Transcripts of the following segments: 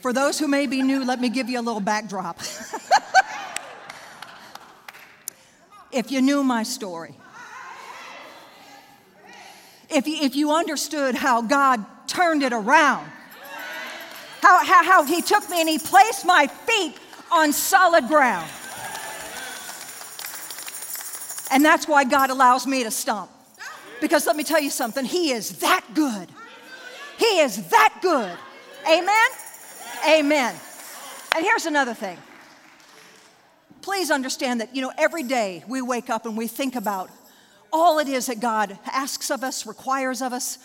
For those who may be new, let me give you a little backdrop. if you knew my story, if you, if you understood how God turned it around, how, how, how He took me and He placed my feet on solid ground. And that's why God allows me to stomp. Because let me tell you something, He is that good. He is that good. Amen? Amen. And here's another thing. Please understand that, you know, every day we wake up and we think about all it is that God asks of us, requires of us.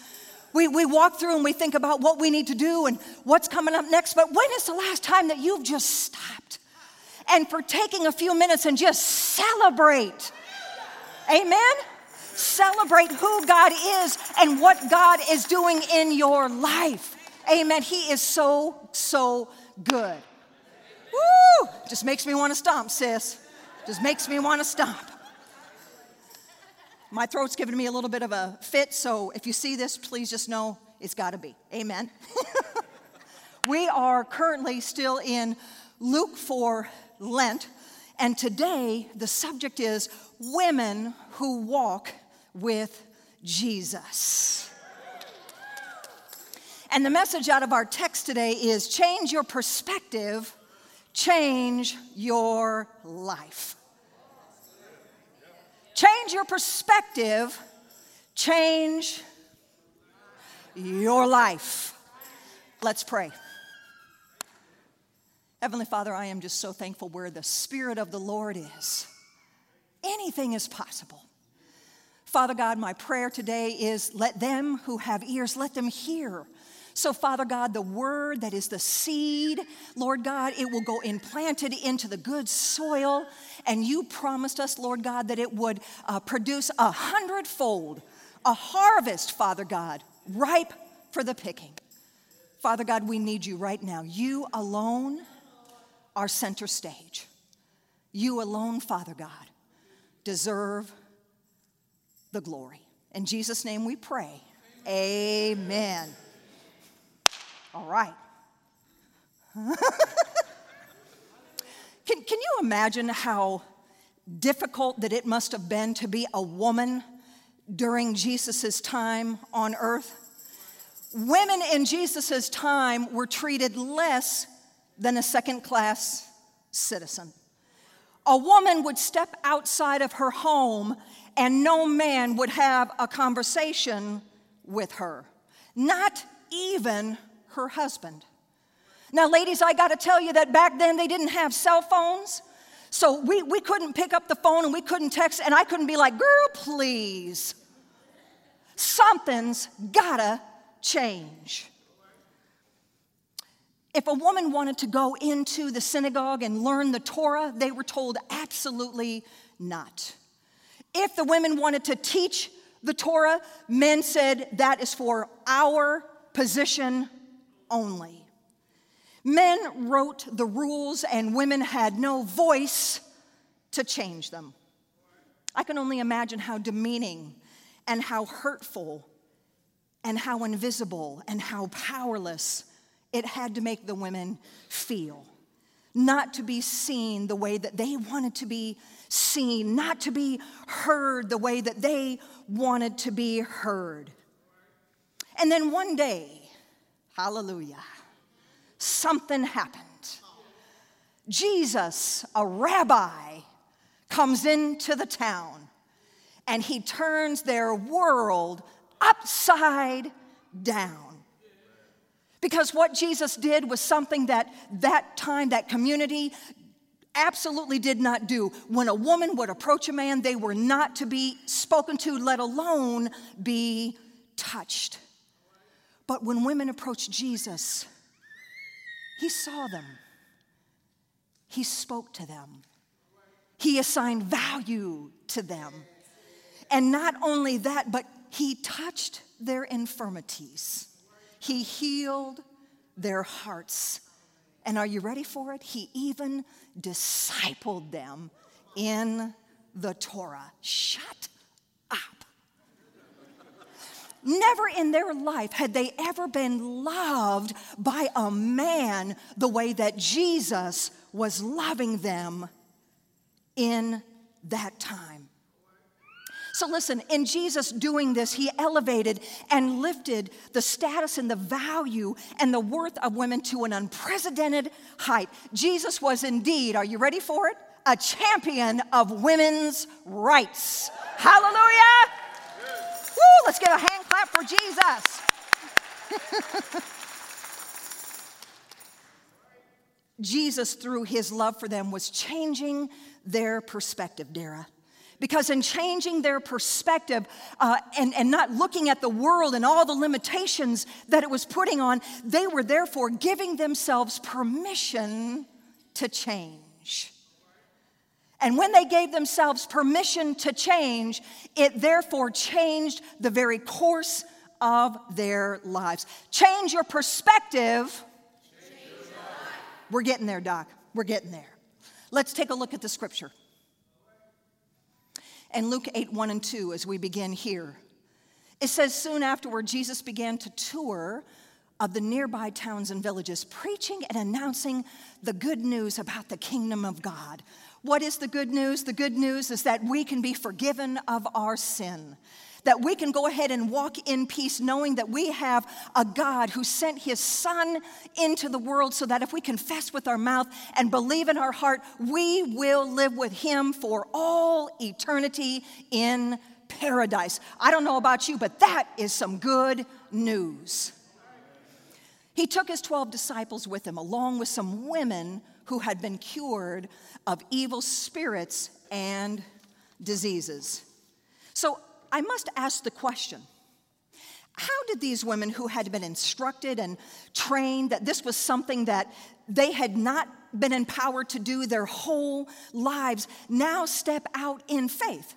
We, we walk through and we think about what we need to do and what's coming up next. But when is the last time that you've just stopped and for taking a few minutes and just celebrate? Amen? Celebrate who God is and what God is doing in your life. Amen. He is so, so good. Woo! Just makes me want to stomp, sis. Just makes me want to stomp. My throat's giving me a little bit of a fit, so if you see this, please just know it's got to be. Amen. we are currently still in Luke for Lent, and today the subject is women who walk with Jesus. And the message out of our text today is change your perspective, change your life. Change your perspective, change your life. Let's pray. Heavenly Father, I am just so thankful where the Spirit of the Lord is. Anything is possible. Father God, my prayer today is let them who have ears, let them hear. So, Father God, the word that is the seed, Lord God, it will go implanted into the good soil. And you promised us, Lord God, that it would uh, produce a hundredfold, a harvest, Father God, ripe for the picking. Father God, we need you right now. You alone are center stage. You alone, Father God, deserve the glory. In Jesus' name we pray. Amen. All right. can, can you imagine how difficult that it must have been to be a woman during Jesus' time on earth? Women in Jesus' time were treated less than a second class citizen a woman would step outside of her home and no man would have a conversation with her, not even her husband. Now, ladies, I gotta tell you that back then they didn't have cell phones. So we, we couldn't pick up the phone and we couldn't text, and I couldn't be like, girl, please. Something's gotta change. If a woman wanted to go into the synagogue and learn the Torah, they were told absolutely not. If the women wanted to teach the Torah, men said that is for our position only. Men wrote the rules, and women had no voice to change them. I can only imagine how demeaning and how hurtful and how invisible and how powerless it had to make the women feel. Not to be seen the way that they wanted to be seen, not to be heard the way that they wanted to be heard. And then one day, hallelujah, something happened. Jesus, a rabbi, comes into the town and he turns their world upside down. Because what Jesus did was something that that time, that community, absolutely did not do. When a woman would approach a man, they were not to be spoken to, let alone be touched. But when women approached Jesus, he saw them, he spoke to them, he assigned value to them. And not only that, but he touched their infirmities. He healed their hearts. And are you ready for it? He even discipled them in the Torah. Shut up. Never in their life had they ever been loved by a man the way that Jesus was loving them in that time. So, listen, in Jesus doing this, he elevated and lifted the status and the value and the worth of women to an unprecedented height. Jesus was indeed, are you ready for it? A champion of women's rights. Hallelujah! Woo, let's give a hand clap for Jesus. Jesus, through his love for them, was changing their perspective, Dara. Because in changing their perspective uh, and, and not looking at the world and all the limitations that it was putting on, they were therefore giving themselves permission to change. And when they gave themselves permission to change, it therefore changed the very course of their lives. Change your perspective. We're getting there, Doc. We're getting there. Let's take a look at the scripture and Luke 8 1 and 2 as we begin here. It says, Soon afterward, Jesus began to tour of the nearby towns and villages, preaching and announcing the good news about the kingdom of God. What is the good news? The good news is that we can be forgiven of our sin that we can go ahead and walk in peace, knowing that we have a God who sent his Son into the world so that if we confess with our mouth and believe in our heart, we will live with him for all eternity in paradise. I don't know about you, but that is some good news. He took his 12 disciples with him, along with some women who had been cured of evil spirits and diseases. So I must ask the question how did these women who had been instructed and trained that this was something that they had not been empowered to do their whole lives now step out in faith?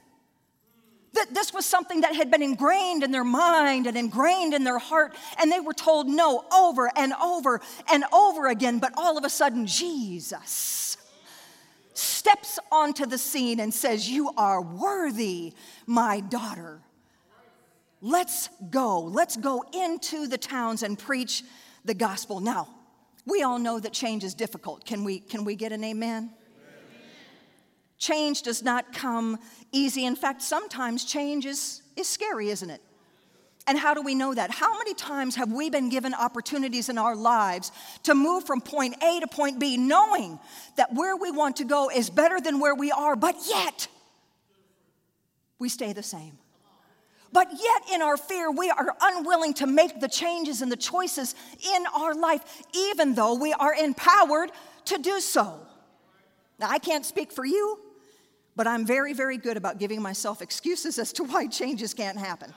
That this was something that had been ingrained in their mind and ingrained in their heart, and they were told no over and over and over again, but all of a sudden, Jesus steps onto the scene and says, You are worthy, my daughter. Let's go. Let's go into the towns and preach the gospel. Now, we all know that change is difficult. Can we, can we get an amen? Change does not come easy. In fact, sometimes change is, is scary, isn't it? And how do we know that? How many times have we been given opportunities in our lives to move from point A to point B, knowing that where we want to go is better than where we are, but yet we stay the same? But yet, in our fear, we are unwilling to make the changes and the choices in our life, even though we are empowered to do so. Now, I can't speak for you, but I'm very, very good about giving myself excuses as to why changes can't happen.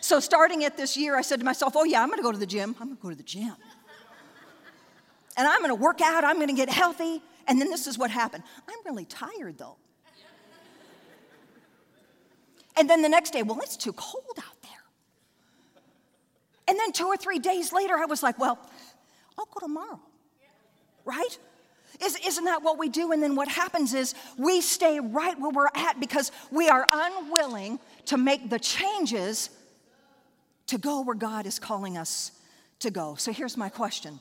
So, starting at this year, I said to myself, oh, yeah, I'm gonna go to the gym. I'm gonna go to the gym. And I'm gonna work out, I'm gonna get healthy. And then this is what happened I'm really tired though. And then the next day, well, it's too cold out there. And then two or three days later, I was like, well, I'll go tomorrow. Right? Is, isn't that what we do? And then what happens is we stay right where we're at because we are unwilling to make the changes to go where God is calling us to go. So here's my question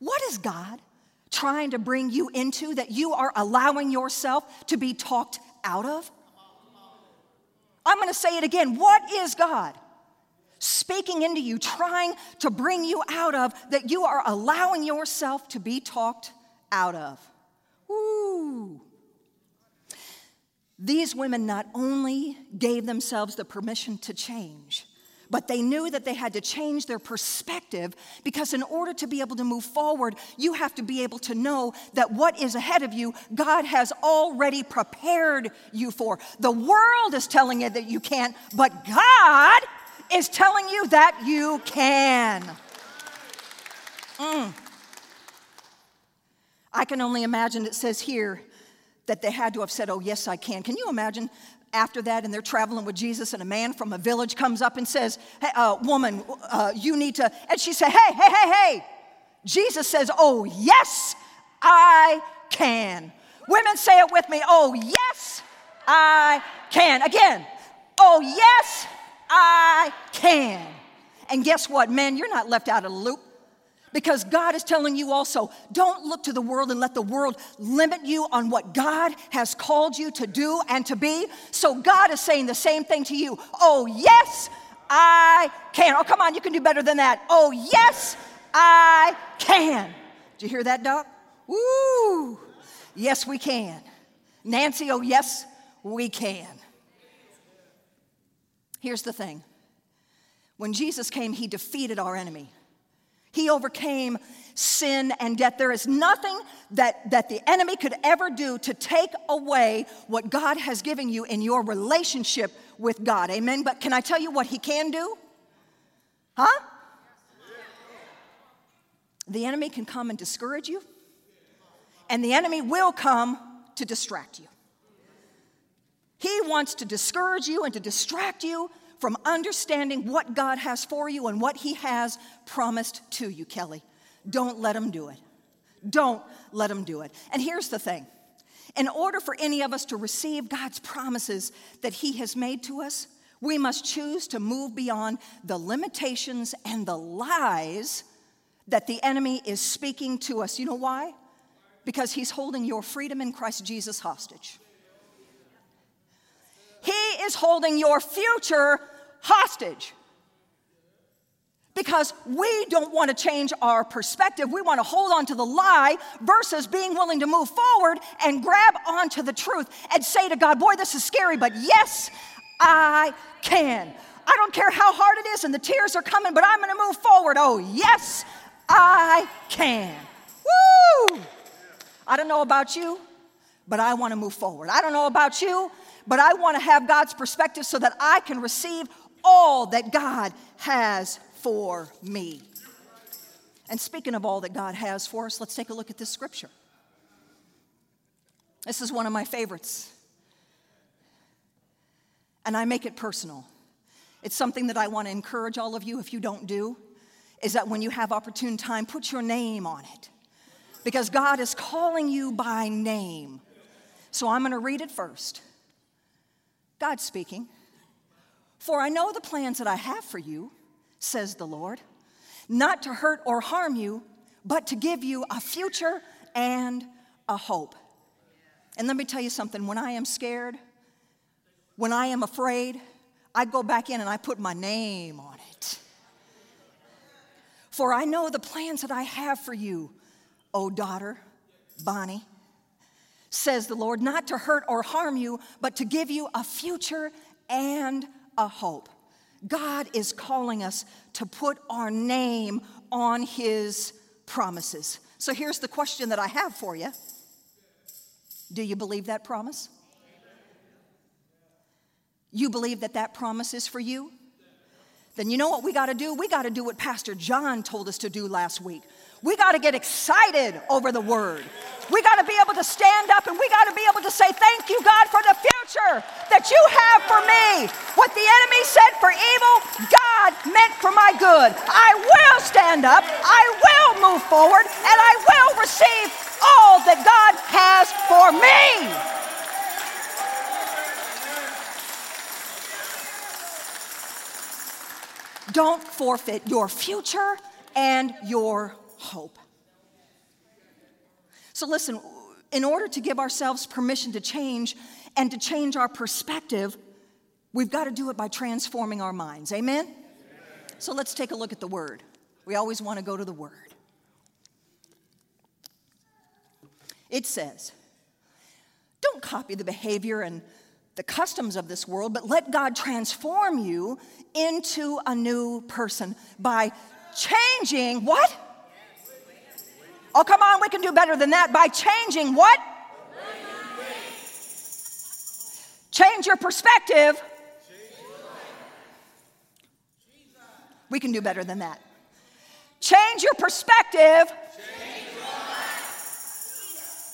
What is God trying to bring you into that you are allowing yourself to be talked out of? I'm gonna say it again. What is God? Speaking into you, trying to bring you out of that you are allowing yourself to be talked out of. Woo. These women not only gave themselves the permission to change, but they knew that they had to change their perspective because, in order to be able to move forward, you have to be able to know that what is ahead of you, God has already prepared you for. The world is telling you that you can't, but God is telling you that you can. Mm. I can only imagine it says here that they had to have said, Oh, yes, I can. Can you imagine after that and they're traveling with Jesus and a man from a village comes up and says, hey, uh, woman, uh, you need to, and she said, hey, hey, hey, hey. Jesus says, oh, yes, I can. Women say it with me, oh, yes, I can. Again, oh, yes, I can. And guess what, men? You're not left out of the loop. Because God is telling you also, don't look to the world and let the world limit you on what God has called you to do and to be. So God is saying the same thing to you. Oh, yes, I can. Oh, come on, you can do better than that. Oh, yes, I can. Did you hear that, Doc? Woo! Yes, we can. Nancy, oh, yes, we can. Here's the thing when Jesus came, he defeated our enemy. He overcame sin and death. There is nothing that, that the enemy could ever do to take away what God has given you in your relationship with God. Amen. But can I tell you what he can do? Huh? The enemy can come and discourage you, and the enemy will come to distract you. He wants to discourage you and to distract you from understanding what God has for you and what He has promised to you, Kelly. Don't let him do it. Don't let him do it. And here's the thing in order for any of us to receive God's promises that He has made to us, we must choose to move beyond the limitations and the lies that the enemy is speaking to us. You know why? Because he's holding your freedom in Christ Jesus hostage. He is holding your future hostage because we don't want to change our perspective. We want to hold on to the lie versus being willing to move forward and grab onto the truth and say to God, Boy, this is scary, but yes, I can. I don't care how hard it is and the tears are coming, but I'm going to move forward. Oh, yes, I can. Woo! I don't know about you, but I want to move forward. I don't know about you, but I want to have God's perspective so that I can receive all that God has for me. And speaking of all that God has for us, let's take a look at this scripture. This is one of my favorites. And I make it personal. It's something that I want to encourage all of you, if you don't do, is that when you have opportune time, put your name on it. Because God is calling you by name. So I'm going to read it first. God speaking. For I know the plans that I have for you says the Lord, not to hurt or harm you, but to give you a future and a hope. And let me tell you something when I am scared, when I am afraid, I go back in and I put my name on it. For I know the plans that I have for you, O daughter, Bonnie, says the Lord, not to hurt or harm you, but to give you a future and a hope. God is calling us to put our name on His promises. So here's the question that I have for you Do you believe that promise? You believe that that promise is for you? Then you know what we got to do? We got to do what Pastor John told us to do last week. We got to get excited over the word. We got to be able to stand up and we got to be able to say, Thank you, God, for the future that you have for me. What the enemy said for evil, God meant for my good. I will stand up, I will move forward, and I will receive all that God has for me. Don't forfeit your future and your hope. So, listen, in order to give ourselves permission to change and to change our perspective, we've got to do it by transforming our minds. Amen? Amen? So, let's take a look at the Word. We always want to go to the Word. It says, don't copy the behavior and the customs of this world, but let God transform you into a new person by changing what? Oh, come on, we can do better than that by changing what? Change your perspective. We can do better than that. Change your perspective.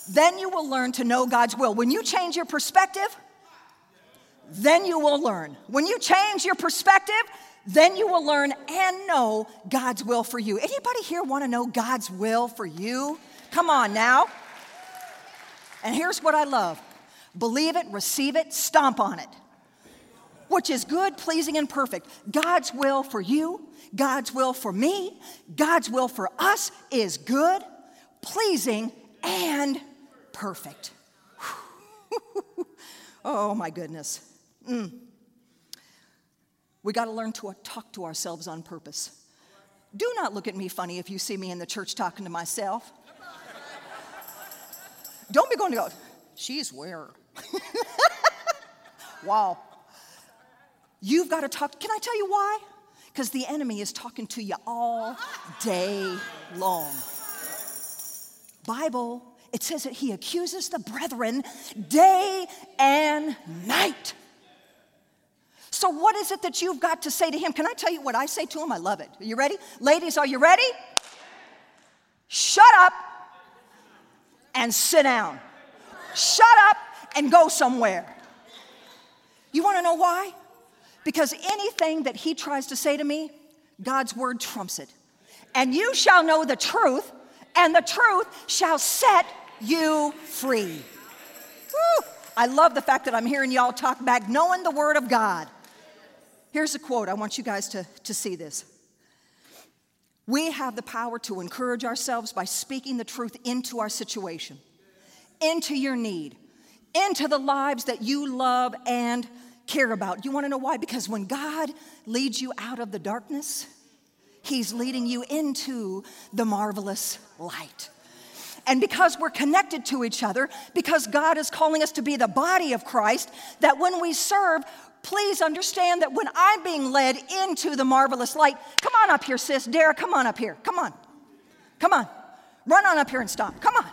Then you will learn to know God's will. When you change your perspective, then you will learn. When you change your perspective, then you will learn and know God's will for you. Anybody here want to know God's will for you? Come on now. And here's what I love believe it, receive it, stomp on it. which is good, pleasing, and perfect. God's will for you, God's will for me, God's will for us is good, pleasing, and perfect. oh my goodness. Mm. We got to learn to talk to ourselves on purpose. Do not look at me funny if you see me in the church talking to myself. Don't be going to go, she's where? wow. You've got to talk. Can I tell you why? Because the enemy is talking to you all day long. Bible, it says that he accuses the brethren day and night. So, what is it that you've got to say to him? Can I tell you what I say to him? I love it. Are you ready? Ladies, are you ready? Shut up and sit down. Shut up and go somewhere. You want to know why? Because anything that he tries to say to me, God's word trumps it. And you shall know the truth, and the truth shall set you free. Woo. I love the fact that I'm hearing y'all talk back, knowing the word of God. Here's a quote. I want you guys to, to see this. We have the power to encourage ourselves by speaking the truth into our situation, into your need, into the lives that you love and care about. You want to know why? Because when God leads you out of the darkness, He's leading you into the marvelous light. And because we're connected to each other, because God is calling us to be the body of Christ, that when we serve, please understand that when I'm being led into the marvelous light, come on up here, sis. Dara, come on up here. Come on. Come on. Run on up here and stop. Come on.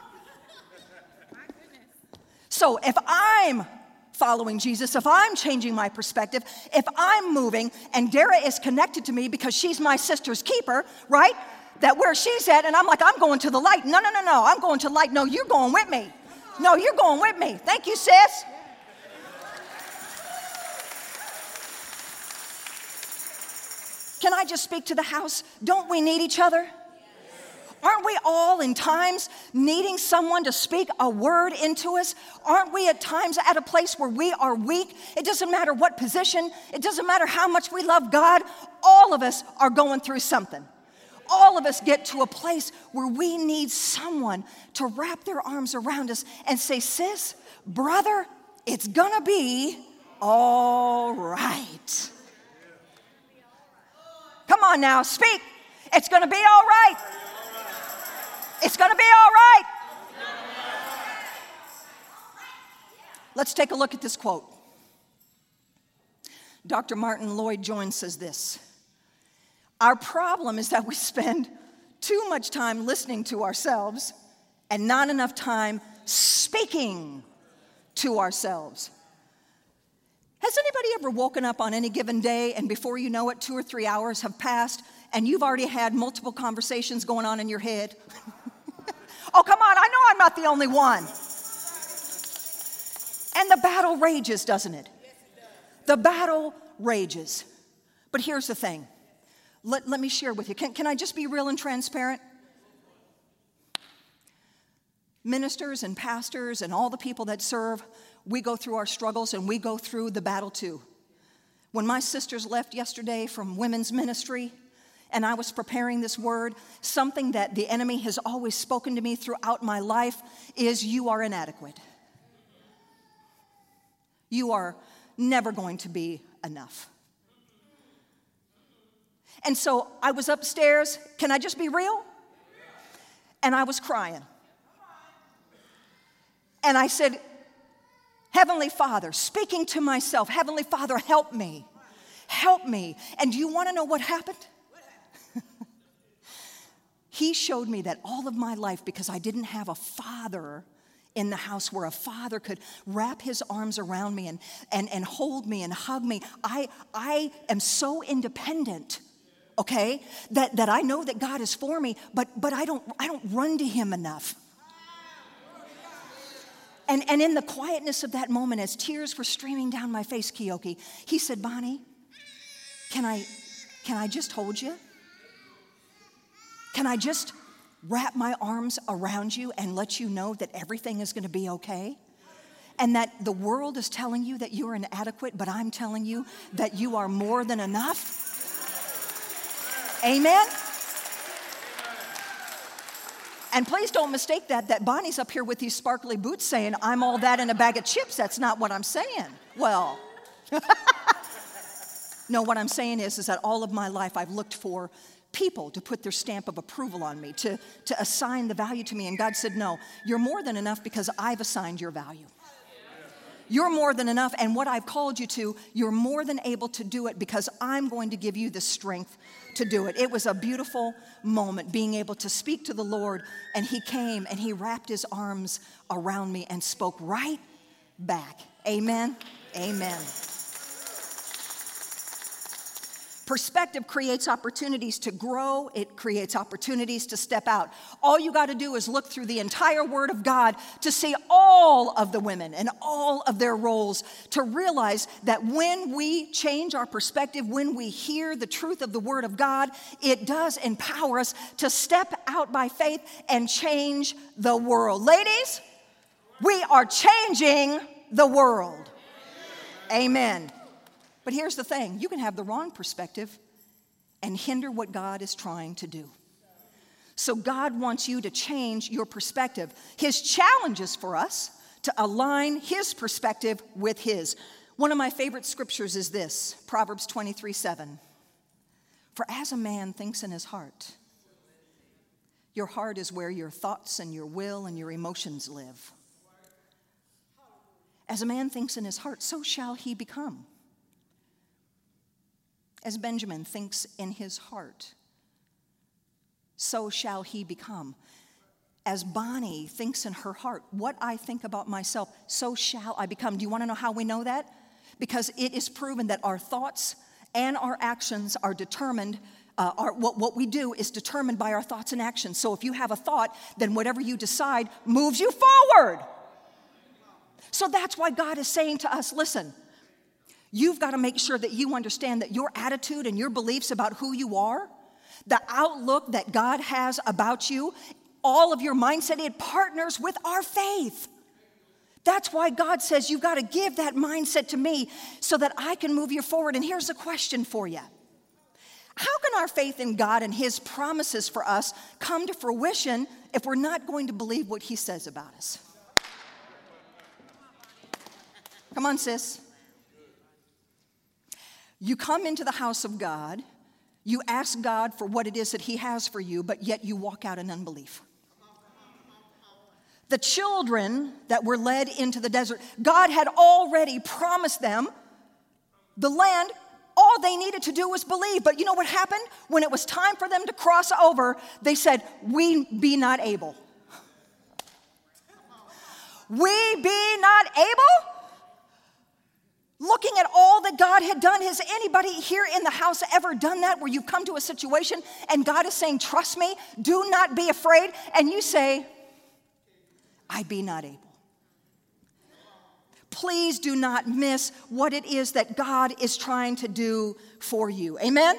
So if I'm following Jesus, if I'm changing my perspective, if I'm moving, and Dara is connected to me because she's my sister's keeper, right? That where she's at, and I'm like, I'm going to the light. No, no, no, no, I'm going to light. No, you're going with me. No, you're going with me. Thank you, sis. Can I just speak to the house? Don't we need each other? Aren't we all in times needing someone to speak a word into us? Aren't we at times at a place where we are weak? It doesn't matter what position, it doesn't matter how much we love God, all of us are going through something. All of us get to a place where we need someone to wrap their arms around us and say, Sis, brother, it's gonna be all right. Come on now, speak. It's gonna be all right. It's going to be all right. Let's take a look at this quote. Dr. Martyn Lloyd-Jones says this Our problem is that we spend too much time listening to ourselves and not enough time speaking to ourselves. Has anybody ever woken up on any given day and before you know it, two or three hours have passed and you've already had multiple conversations going on in your head? oh, come on, I know I'm not the only one. And the battle rages, doesn't it? The battle rages. But here's the thing let, let me share with you. Can, can I just be real and transparent? Ministers and pastors and all the people that serve, we go through our struggles and we go through the battle too. When my sisters left yesterday from women's ministry, and I was preparing this word, something that the enemy has always spoken to me throughout my life is you are inadequate. You are never going to be enough. And so I was upstairs. Can I just be real? And I was crying. And I said, Heavenly Father, speaking to myself, Heavenly Father, help me. Help me. And do you want to know what happened? He showed me that all of my life, because I didn't have a father in the house where a father could wrap his arms around me and, and, and hold me and hug me, I, I am so independent okay that, that i know that god is for me but but i don't i don't run to him enough and and in the quietness of that moment as tears were streaming down my face Keoki, he said bonnie can i can i just hold you can I just wrap my arms around you and let you know that everything is going to be okay? and that the world is telling you that you're inadequate, but I'm telling you that you are more than enough? Amen? And please don't mistake that, that Bonnie's up here with these sparkly boots saying, I'm all that in a bag of chips. That's not what I'm saying. Well, no, what I'm saying is, is that all of my life I've looked for people to put their stamp of approval on me, to, to assign the value to me. And God said, No, you're more than enough because I've assigned your value. You're more than enough, and what I've called you to, you're more than able to do it because I'm going to give you the strength to do it. It was a beautiful moment being able to speak to the Lord, and He came and He wrapped His arms around me and spoke right back. Amen. Amen. Perspective creates opportunities to grow, it creates opportunities to step out. All you got to do is look through the entire Word of God to see all of the women and all of their roles, to realize that when we change our perspective, when we hear the truth of the Word of God, it does empower us to step out by faith and change the world. Ladies, we are changing the world. Amen. But here's the thing you can have the wrong perspective and hinder what God is trying to do. So, God wants you to change your perspective. His challenge is for us to align His perspective with His. One of my favorite scriptures is this Proverbs 23 7. For as a man thinks in his heart, your heart is where your thoughts and your will and your emotions live. As a man thinks in his heart, so shall he become as Benjamin thinks in his heart, so shall he become. As Bonnie thinks in her heart, what I think about myself, so shall I become. Do you want to know how we know that? Because it is proven that our thoughts and our actions are determined. Uh, what, what we do is determined by our thoughts and actions. So if you have a thought, then whatever you decide moves you forward. So that's why God is saying to us listen, You've got to make sure that you understand that your attitude and your beliefs about who you are, the outlook that God has about you, all of your mindset, it partners with our faith. That's why God says you've got to give that mindset to me so that I can move you forward. And here's a question for you How can our faith in God and His promises for us come to fruition if we're not going to believe what He says about us? Come on, sis. You come into the house of God, you ask God for what it is that He has for you, but yet you walk out in unbelief. The children that were led into the desert, God had already promised them the land. All they needed to do was believe. But you know what happened? When it was time for them to cross over, they said, We be not able. We be not able? Looking at all that God had done. Has anybody here in the house ever done that where you come to a situation and God is saying, Trust me, do not be afraid, and you say, I be not able. Please do not miss what it is that God is trying to do for you. Amen?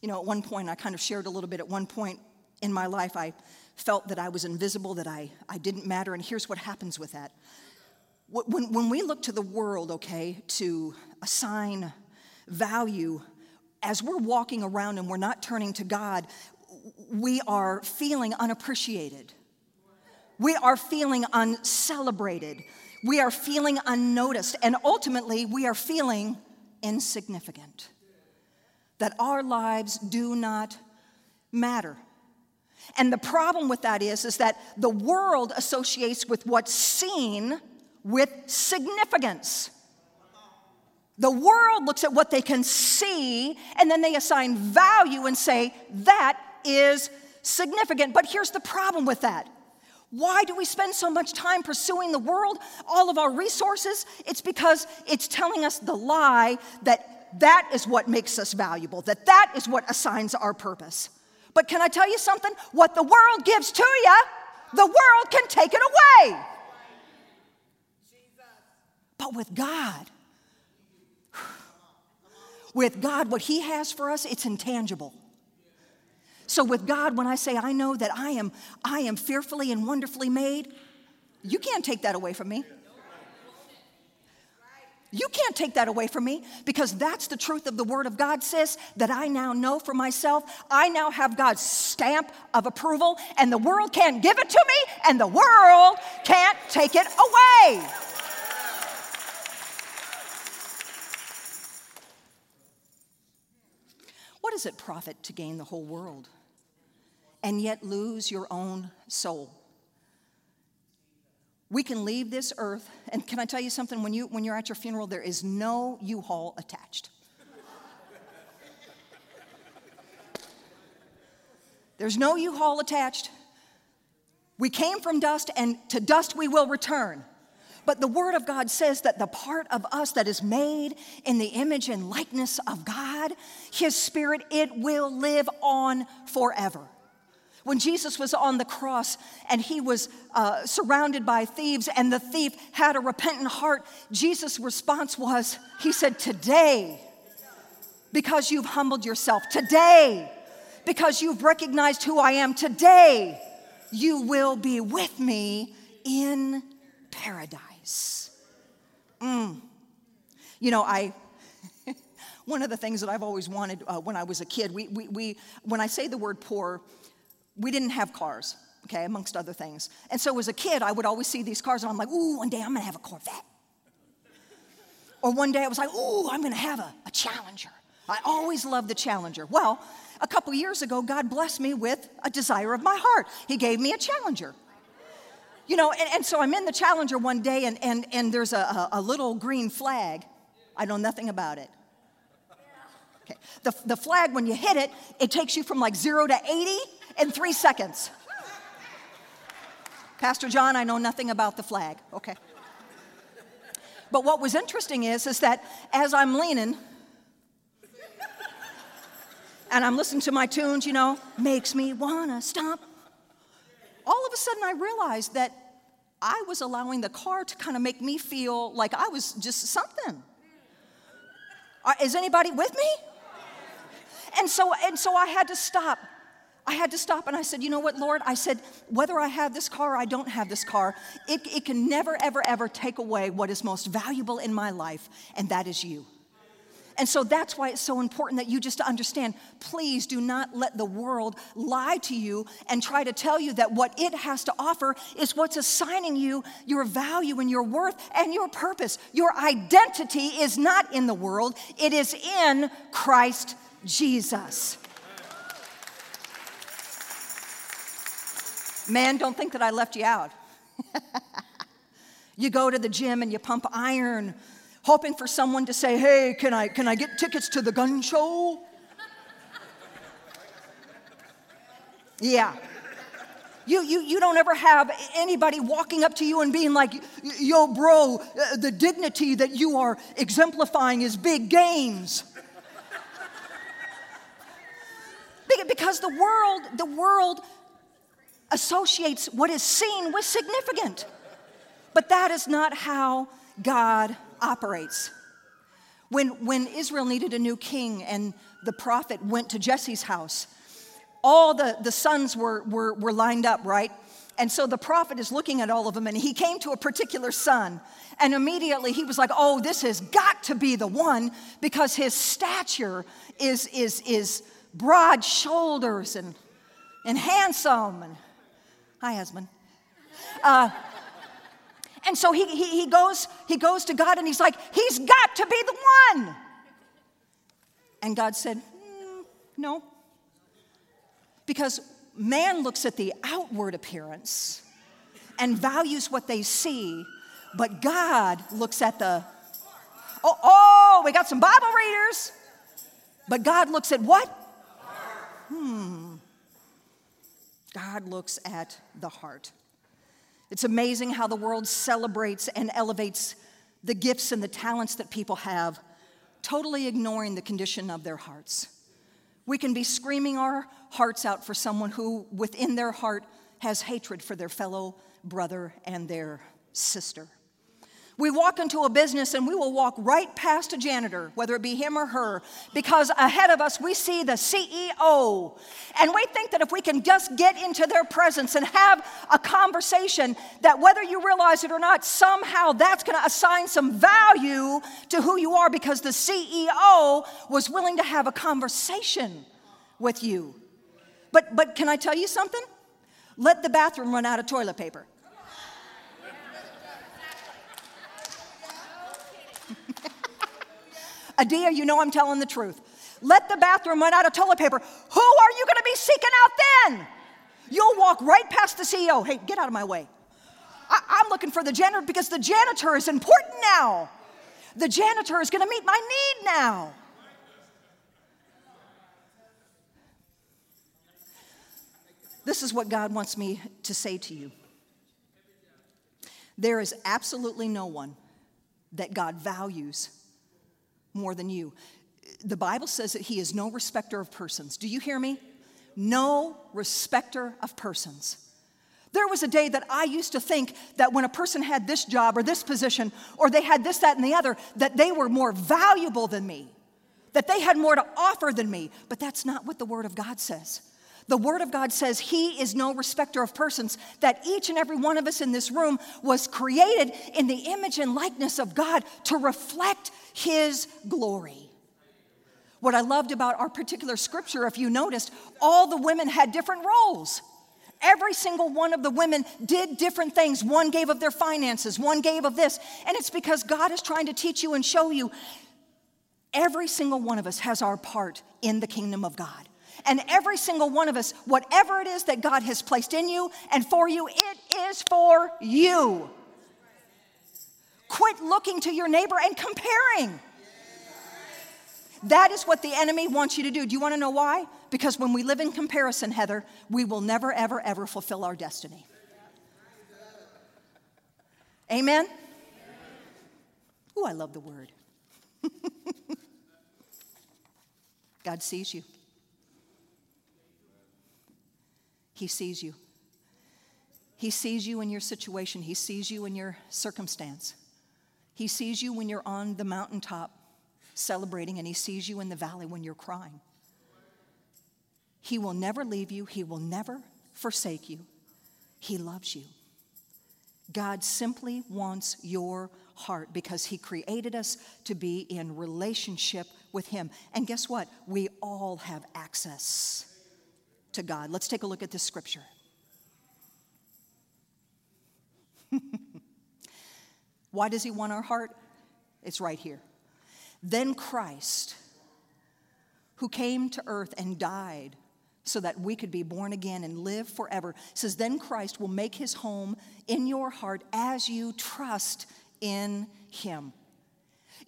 You know, at one point, I kind of shared a little bit. At one point in my life, I felt that I was invisible, that I, I didn't matter, and here's what happens with that when, when we look to the world, okay, to assign value, as we're walking around and we're not turning to God, we are feeling unappreciated. We are feeling uncelebrated. We are feeling unnoticed. And ultimately, we are feeling insignificant. That our lives do not matter. And the problem with that is, is that the world associates with what's seen with significance. The world looks at what they can see and then they assign value and say, that is significant. But here's the problem with that. Why do we spend so much time pursuing the world, all of our resources? It's because it's telling us the lie that that is what makes us valuable, that that is what assigns our purpose. But can I tell you something? What the world gives to you, the world can take it away. But with God, with God, what He has for us, it's intangible. So with God, when I say I know that I am, I am fearfully and wonderfully made, You can't take that away from me. You can't take that away from me because that's the truth of the Word of God, sis, that I now know for myself. I now have God's stamp of approval, and the world can't give it to me, and the world can't take it away. What does it profit to gain the whole world and yet lose your own soul? We can leave this earth, and can I tell you something? When, you, when you're at your funeral, there is no U Haul attached. There's no U Haul attached. We came from dust, and to dust we will return. But the Word of God says that the part of us that is made in the image and likeness of God, His Spirit, it will live on forever. When Jesus was on the cross and he was uh, surrounded by thieves, and the thief had a repentant heart, Jesus' response was, He said, Today, because you've humbled yourself, today, because you've recognized who I am, today, you will be with me in paradise. Mm. You know, I. one of the things that I've always wanted uh, when I was a kid, we, we, we, when I say the word poor, we didn't have cars, okay, amongst other things. And so as a kid, I would always see these cars and I'm like, ooh, one day I'm gonna have a Corvette. Or one day I was like, ooh, I'm gonna have a, a Challenger. I always loved the Challenger. Well, a couple years ago, God blessed me with a desire of my heart. He gave me a Challenger. You know, and, and so I'm in the Challenger one day and, and, and there's a, a, little green flag. I know nothing about it. Okay. The, the flag, when you hit it, it takes you from like zero to 80 in three seconds. Pastor John, I know nothing about the flag. Okay. But what was interesting is, is that as I'm leaning and I'm listening to my tunes, you know, makes me wanna stop. All of a sudden I realized that I was allowing the car to kind of make me feel like I was just something. Uh, is anybody with me? And so, and so I had to stop I had to stop and I said, You know what, Lord? I said, whether I have this car or I don't have this car, it, it can never, ever, ever take away what is most valuable in my life, and that is you. And so that's why it's so important that you just understand please do not let the world lie to you and try to tell you that what it has to offer is what's assigning you your value and your worth and your purpose. Your identity is not in the world, it is in Christ Jesus. Man, don't think that I left you out. you go to the gym and you pump iron, hoping for someone to say, Hey, can I, can I get tickets to the gun show? yeah. You, you, you don't ever have anybody walking up to you and being like, Yo, bro, uh, the dignity that you are exemplifying is big gains. because the world, the world associates what is seen with significant. But that is not how God operates. When, when Israel needed a new king and the prophet went to Jesse's house, all the, the sons were, were, were lined up, right? And so the prophet is looking at all of them, and he came to a particular son. And immediately he was like, Oh, this has got to be the one because his stature is, is, is broad shoulders and, and handsome. And Hi, husband. Uh, and so he, he, he, goes, he goes to God and he's like, He's got to be the one. And God said, mm, No. Because man looks at the outward appearance and values what they see, but God looks at the, oh, oh, we got some Bible readers. But God looks at what? Hmm. God looks at the heart. It's amazing how the world celebrates and elevates the gifts and the talents that people have, totally ignoring the condition of their hearts. We can be screaming our hearts out for someone who, within their heart, has hatred for their fellow brother and their sister. We walk into a business and we will walk right past a janitor, whether it be him or her, because ahead of us we see the CEO. And we think that if we can just get into their presence and have a conversation, that whether you realize it or not, somehow that's going to assign some value to who you are because the CEO was willing to have a conversation with you. But, but can I tell you something? Let the bathroom run out of toilet paper. Adia, you know I'm telling the truth. Let the bathroom run out of toilet paper. Who are you going to be seeking out then? You'll walk right past the CEO. Hey, get out of my way. I, am looking for the janitor because the janitor is important now. The janitor is going to meet my need now. This is what God wants me to say to you. There is absolutely no one that God values more than you. The Bible says that He is no respecter of persons. Do you hear me? No respecter of persons. There was a day that I used to think that when a person had this job or this position, or they had this, that, and the other, that they were more valuable than me, that they had more to offer than me. But that's not what the Word of God says. The Word of God says He is no respecter of persons, that each and every one of us in this room was created in the image and likeness of God to reflect His glory. What I loved about our particular scripture, if you noticed, all the women had different roles. Every single one of the women did different things. One gave of their finances, one gave of this. And it's because God is trying to teach you and show you every single one of us has our part in the kingdom of God. And every single one of us, whatever it is that God has placed in you and for you, it is for you. Quit looking to your neighbor and comparing. That is what the enemy wants you to do. Do you want to know why? Because when we live in comparison, Heather, we will never, ever, ever fulfill our destiny. Amen? Oh, I love the word. God sees you. He sees you. He sees you in your situation. He sees you in your circumstance. He sees you when you're on the mountaintop celebrating, and He sees you in the valley when you're crying. He will never leave you, He will never forsake you. He loves you. God simply wants your heart because He created us to be in relationship with Him. And guess what? We all have access to God. Let's take a look at this scripture. Why does he want our heart? It's right here. Then Christ, who came to earth and died so that we could be born again and live forever, says, Then Christ will make his home in your heart as you trust in him.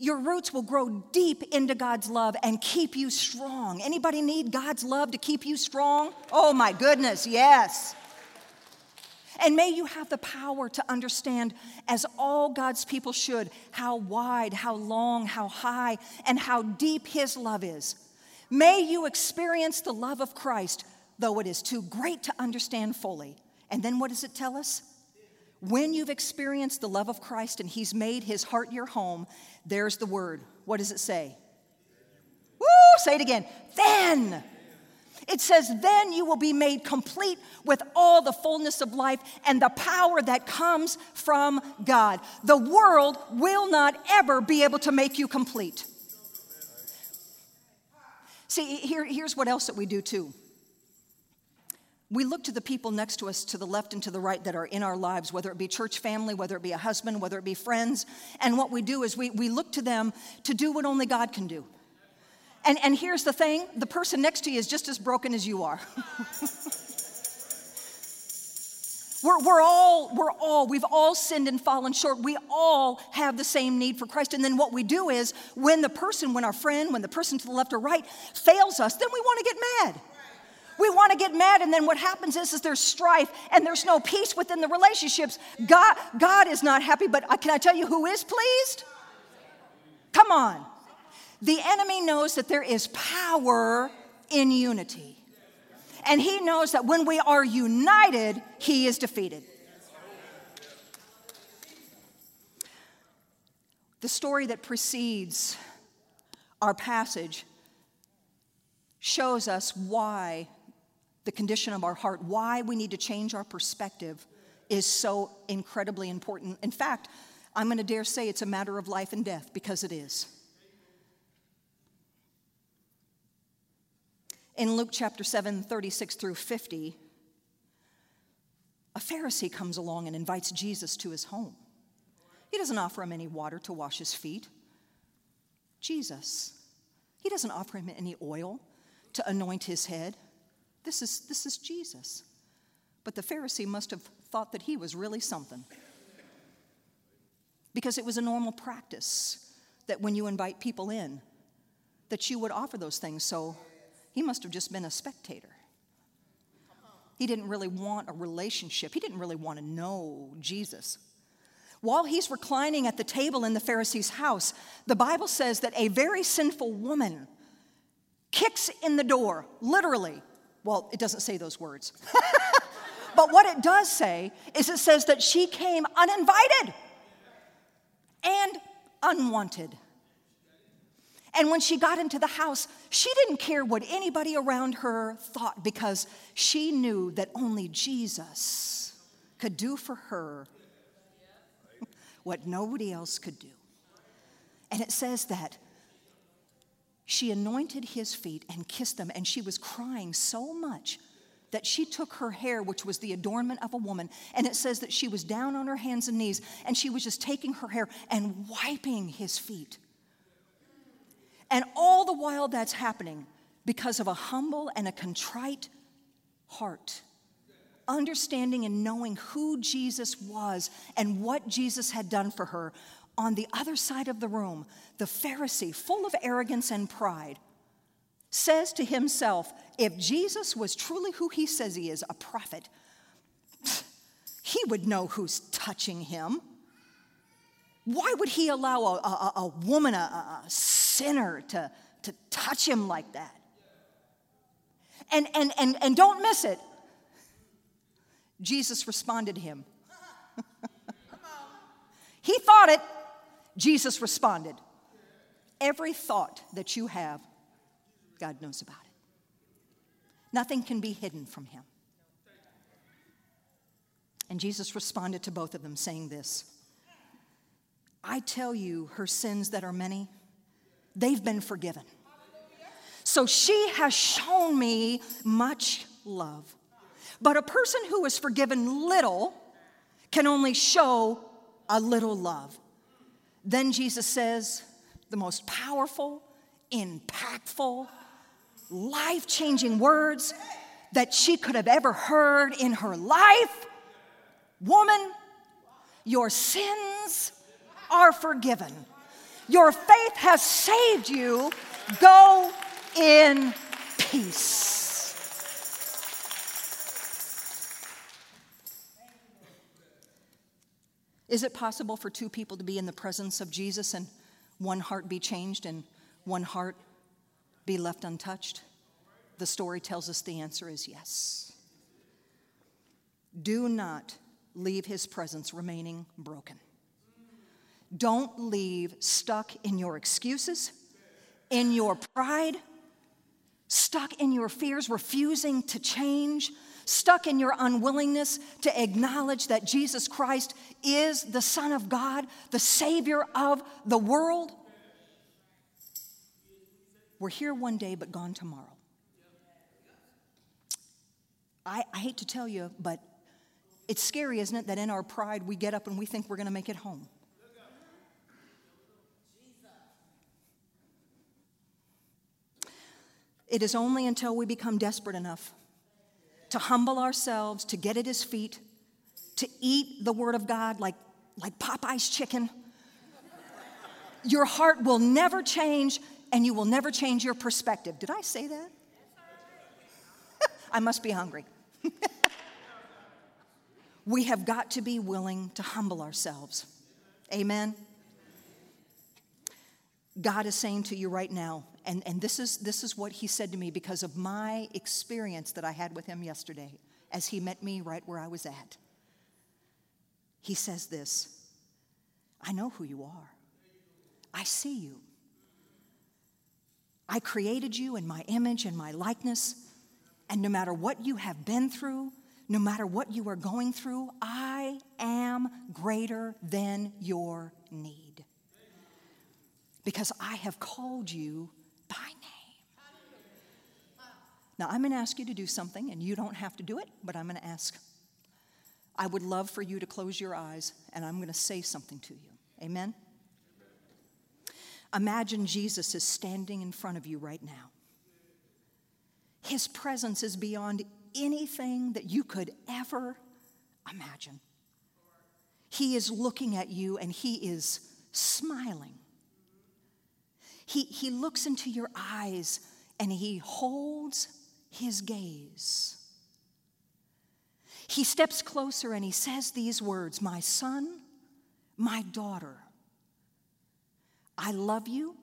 Your roots will grow deep into God's love and keep you strong. Anybody need God's love to keep you strong? Oh my goodness, yes. And may you have the power to understand, as all God's people should, how wide, how long, how high, and how deep His love is. May you experience the love of Christ, though it is too great to understand fully. And then what does it tell us? When you've experienced the love of Christ and He's made His heart your home, there's the word. What does it say? Woo! Say it again. Then. It says, then you will be made complete with all the fullness of life and the power that comes from God. The world will not ever be able to make you complete. See, here, here's what else that we do too we look to the people next to us, to the left and to the right, that are in our lives, whether it be church family, whether it be a husband, whether it be friends. And what we do is we, we look to them to do what only God can do. And, and here's the thing the person next to you is just as broken as you are. we're, we're all, we're all, we've all sinned and fallen short. We all have the same need for Christ. And then what we do is when the person, when our friend, when the person to the left or right fails us, then we want to get mad. We want to get mad, and then what happens is, is there's strife and there's no peace within the relationships. God, God is not happy, but uh, can I tell you who is pleased? Come on. The enemy knows that there is power in unity. And he knows that when we are united, he is defeated. The story that precedes our passage shows us why the condition of our heart, why we need to change our perspective, is so incredibly important. In fact, I'm going to dare say it's a matter of life and death because it is. In Luke chapter 7, 36 through 50, a Pharisee comes along and invites Jesus to his home. He doesn't offer him any water to wash his feet. Jesus. He doesn't offer him any oil to anoint his head. This is, this is Jesus. But the Pharisee must have thought that he was really something. Because it was a normal practice that when you invite people in, that you would offer those things. So he must have just been a spectator. He didn't really want a relationship. He didn't really want to know Jesus. While he's reclining at the table in the Pharisee's house, the Bible says that a very sinful woman kicks in the door, literally. Well, it doesn't say those words. but what it does say is it says that she came uninvited and unwanted. And when she got into the house, she didn't care what anybody around her thought because she knew that only Jesus could do for her what nobody else could do. And it says that she anointed his feet and kissed them, and she was crying so much that she took her hair, which was the adornment of a woman, and it says that she was down on her hands and knees, and she was just taking her hair and wiping his feet. And all the while that's happening because of a humble and a contrite heart understanding and knowing who Jesus was and what Jesus had done for her, on the other side of the room, the Pharisee, full of arrogance and pride, says to himself, If Jesus was truly who he says he is, a prophet, he would know who's touching him. Why would he allow a, a, a woman, a, a sinner, to, to touch him like that? And, and, and, and don't miss it. Jesus responded to him. he thought it, Jesus responded. Every thought that you have, God knows about it. Nothing can be hidden from him. And Jesus responded to both of them, saying this I tell you, her sins that are many, they've been forgiven. So she has shown me much love. But a person who is forgiven little can only show a little love. Then Jesus says the most powerful, impactful, life changing words that she could have ever heard in her life Woman, your sins are forgiven. Your faith has saved you. Go in peace. Is it possible for two people to be in the presence of Jesus and one heart be changed and one heart be left untouched? The story tells us the answer is yes. Do not leave his presence remaining broken. Don't leave stuck in your excuses, in your pride, stuck in your fears, refusing to change, stuck in your unwillingness to acknowledge that Jesus Christ is the Son of God, the Savior of the world. We're here one day, but gone tomorrow. I, I hate to tell you, but it's scary, isn't it, that in our pride we get up and we think we're going to make it home. It is only until we become desperate enough to humble ourselves, to get at his feet, to eat the word of God like, like Popeye's chicken. Your heart will never change and you will never change your perspective. Did I say that? I must be hungry. we have got to be willing to humble ourselves. Amen. God is saying to you right now, and, and this, is, this is what he said to me because of my experience that I had with him yesterday as he met me right where I was at. He says this I know who you are. I see you. I created you in my image and my likeness. And no matter what you have been through, no matter what you are going through, I am greater than your need. Because I have called you by name. Now, I'm going to ask you to do something, and you don't have to do it, but I'm going to ask. I would love for you to close your eyes, and I'm going to say something to you. Amen? Imagine Jesus is standing in front of you right now. His presence is beyond anything that you could ever imagine. He is looking at you and he is smiling. He, he looks into your eyes and he holds his gaze. He steps closer and he says these words My son, my daughter, I love you.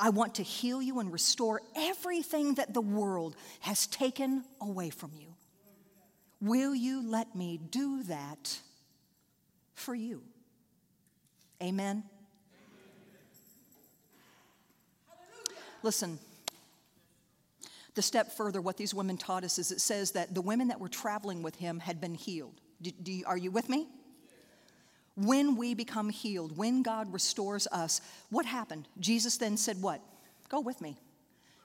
I want to heal you and restore everything that the world has taken away from you. Will you let me do that for you? Amen. Listen, the step further, what these women taught us is it says that the women that were traveling with him had been healed. Do, do you, are you with me? When we become healed, when God restores us, what happened? Jesus then said, What? Go with me.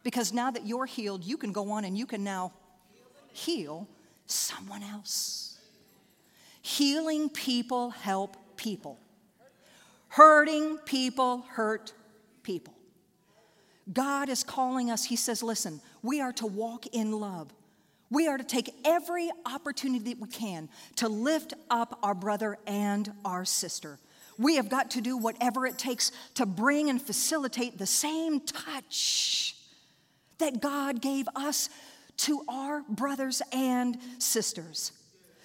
Because now that you're healed, you can go on and you can now heal someone else. Healing people help people, hurting people hurt people. God is calling us, He says, Listen, we are to walk in love. We are to take every opportunity that we can to lift up our brother and our sister. We have got to do whatever it takes to bring and facilitate the same touch that God gave us to our brothers and sisters.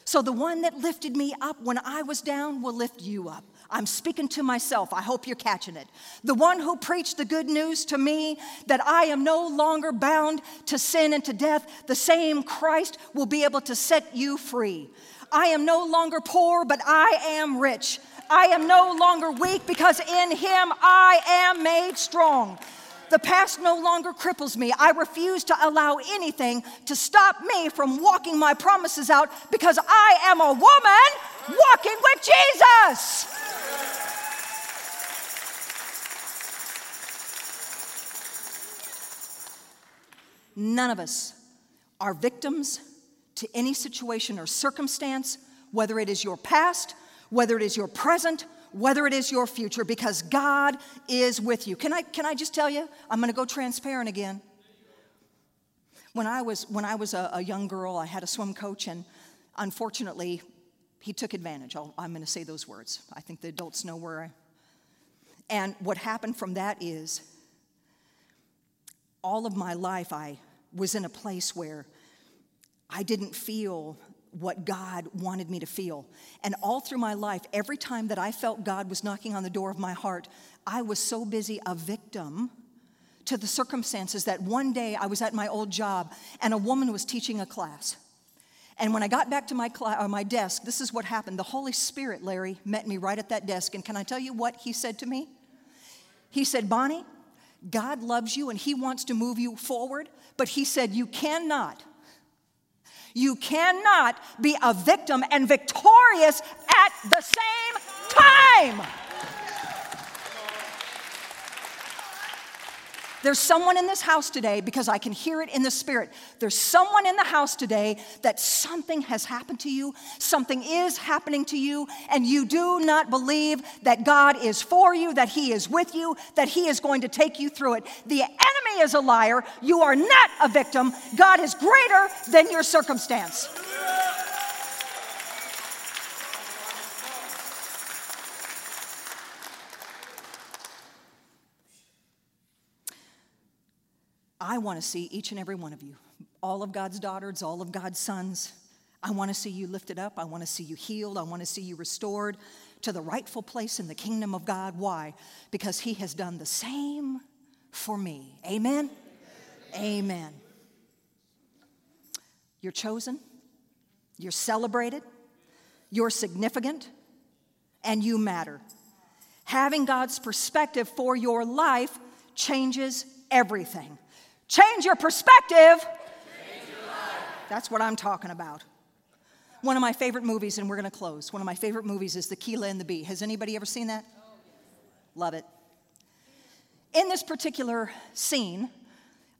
So, the one that lifted me up when I was down will lift you up. I'm speaking to myself. I hope you're catching it. The one who preached the good news to me that I am no longer bound to sin and to death, the same Christ will be able to set you free. I am no longer poor, but I am rich. I am no longer weak because in him I am made strong. The past no longer cripples me. I refuse to allow anything to stop me from walking my promises out because I am a woman walking with Jesus. None of us are victims to any situation or circumstance, whether it is your past, whether it is your present, whether it is your future, because God is with you. Can I, can I just tell you? I'm going to go transparent again. When I was, when I was a, a, young girl, I had a swim coach, and unfortunately, he took advantage. i am going to say those words. I think the adults know where I. And what happened from that is, all of my life, I was in a place where I didn't feel what God wanted me to feel. And all through my life, every time that I felt God was knocking on the door of my heart, I was so busy a victim to the circumstances that one day I was at my old job and a woman was teaching a class. And when I got back to my, cl- uh, my desk, this is what happened. The Holy Spirit, Larry, met me right at that desk. And can I tell you what he said to me? He said, Bonnie, God loves you and He wants to move you forward, but He said, You cannot. You cannot be a victim and victorious at the same time. There's someone in this house today, because I can hear it in the spirit. There's someone in the house today that something has happened to you, something is happening to you, and you do not believe that God is for you, that He is with you, that He is going to take you through it. The enemy is a liar. You are not a victim. God is greater than your circumstance. I want to see each and every one of you, all of God's daughters, all of God's sons. I want to see you lifted up. I want to see you healed. I want to see you restored to the rightful place in the kingdom of God. Why? Because He has done the same for me. Amen? Amen. You're chosen, you're celebrated, you're significant, and you matter. Having God's perspective for your life changes everything. Change your perspective. That's what I'm talking about. One of my favorite movies, and we're going to close. One of my favorite movies is Akeelah and the Bee. Has anybody ever seen that? Love it. In this particular scene,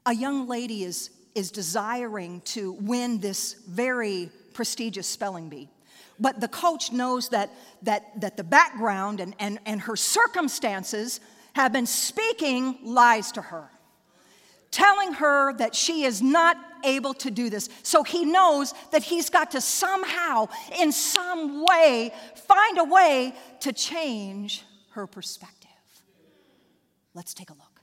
a young lady is, is desiring to win this very prestigious spelling bee. But the coach knows that, that, that the background and, and, and her circumstances have been speaking lies to her, telling her that she is not able to do this. So he knows that he's got to somehow, in some way, find a way to change her perspective. Let's take a look.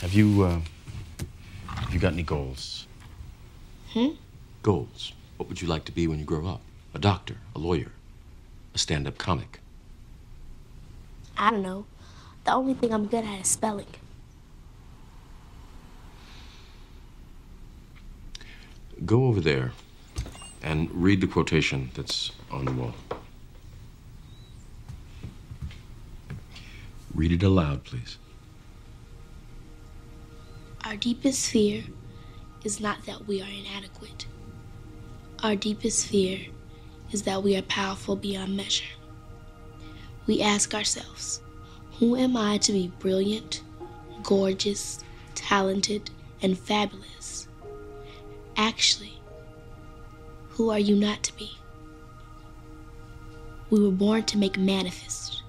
Have you, uh, have you got any goals? Hmm? Goals. What would you like to be when you grow up? A doctor, a lawyer, a stand up comic? I don't know. The only thing I'm good at is spelling. Go over there and read the quotation that's on the wall. Read it aloud, please. Our deepest fear is not that we are inadequate. Our deepest fear is that we are powerful beyond measure. We ask ourselves, who am I to be brilliant, gorgeous, talented, and fabulous? Actually, who are you not to be? We were born to make manifest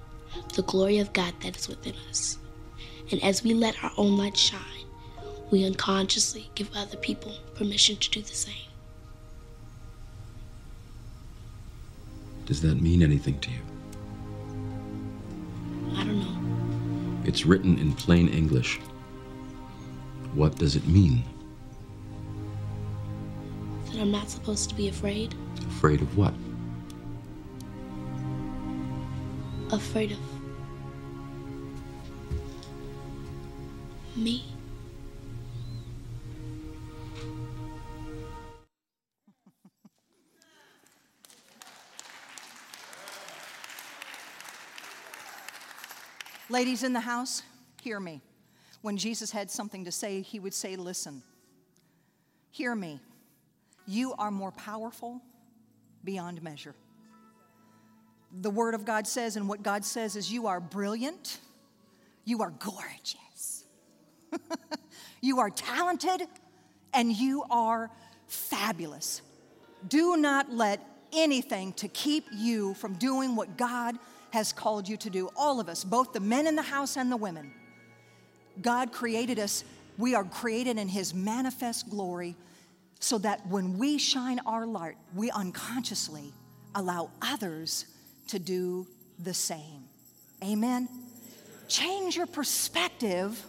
the glory of God that is within us. And as we let our own light shine, we unconsciously give other people permission to do the same. Does that mean anything to you? It's written in plain English. What does it mean? That I'm not supposed to be afraid. Afraid of what? Afraid of me. Ladies in the house, hear me. When Jesus had something to say, he would say, Listen, hear me. You are more powerful beyond measure. The Word of God says, and what God says is, You are brilliant, you are gorgeous, you are talented, and you are fabulous. Do not let anything to keep you from doing what God has called you to do. All of us, both the men in the house and the women. God created us, we are created in His manifest glory so that when we shine our light, we unconsciously allow others to do the same. Amen. Change your perspective